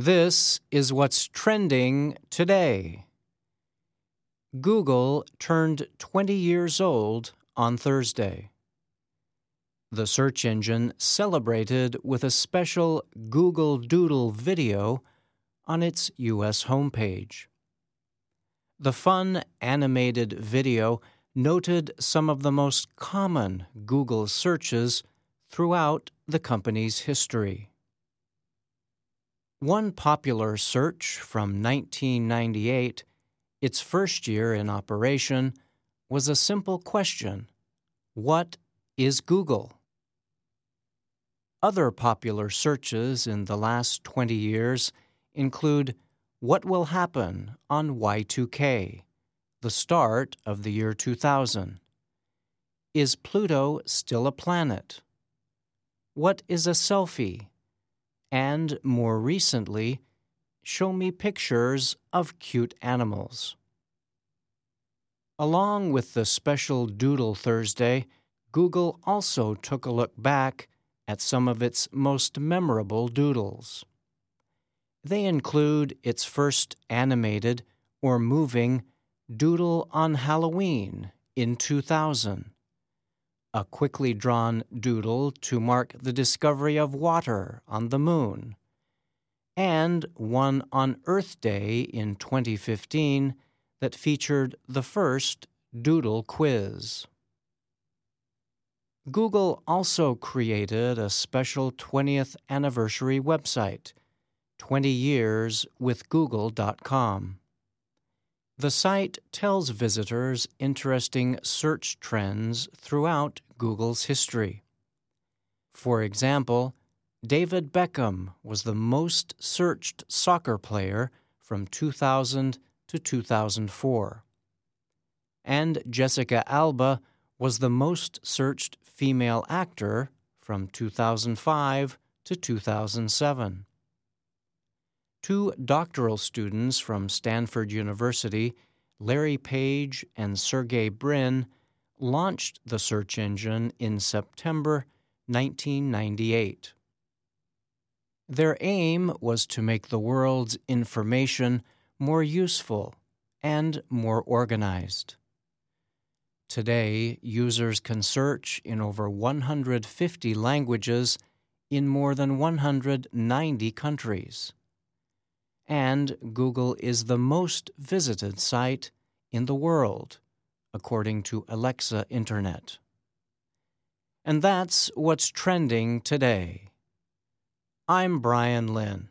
This is what's trending today. Google turned 20 years old on Thursday. The search engine celebrated with a special Google Doodle video on its U.S. homepage. The fun animated video noted some of the most common Google searches throughout the company's history. One popular search from 1998, its first year in operation, was a simple question What is Google? Other popular searches in the last 20 years include What will happen on Y2K, the start of the year 2000? Is Pluto still a planet? What is a selfie? And more recently, show me pictures of cute animals. Along with the special Doodle Thursday, Google also took a look back at some of its most memorable doodles. They include its first animated or moving Doodle on Halloween in 2000, a quickly drawn doodle to mark the discovery of water on the moon, and one on Earth Day in 2015 that featured the first doodle quiz. Google also created a special 20th anniversary website, 20yearswithgoogle.com. The site tells visitors interesting search trends throughout Google's history. For example, David Beckham was the most searched soccer player from 2000 to 2004. And Jessica Alba was the most searched female actor from 2005 to 2007. Two doctoral students from Stanford University, Larry Page and Sergey Brin, launched the search engine in September 1998. Their aim was to make the world's information more useful and more organized. Today, users can search in over 150 languages in more than 190 countries and Google is the most visited site in the world, according to Alexa Internet. And that's what's trending today. I'm Brian Lynn.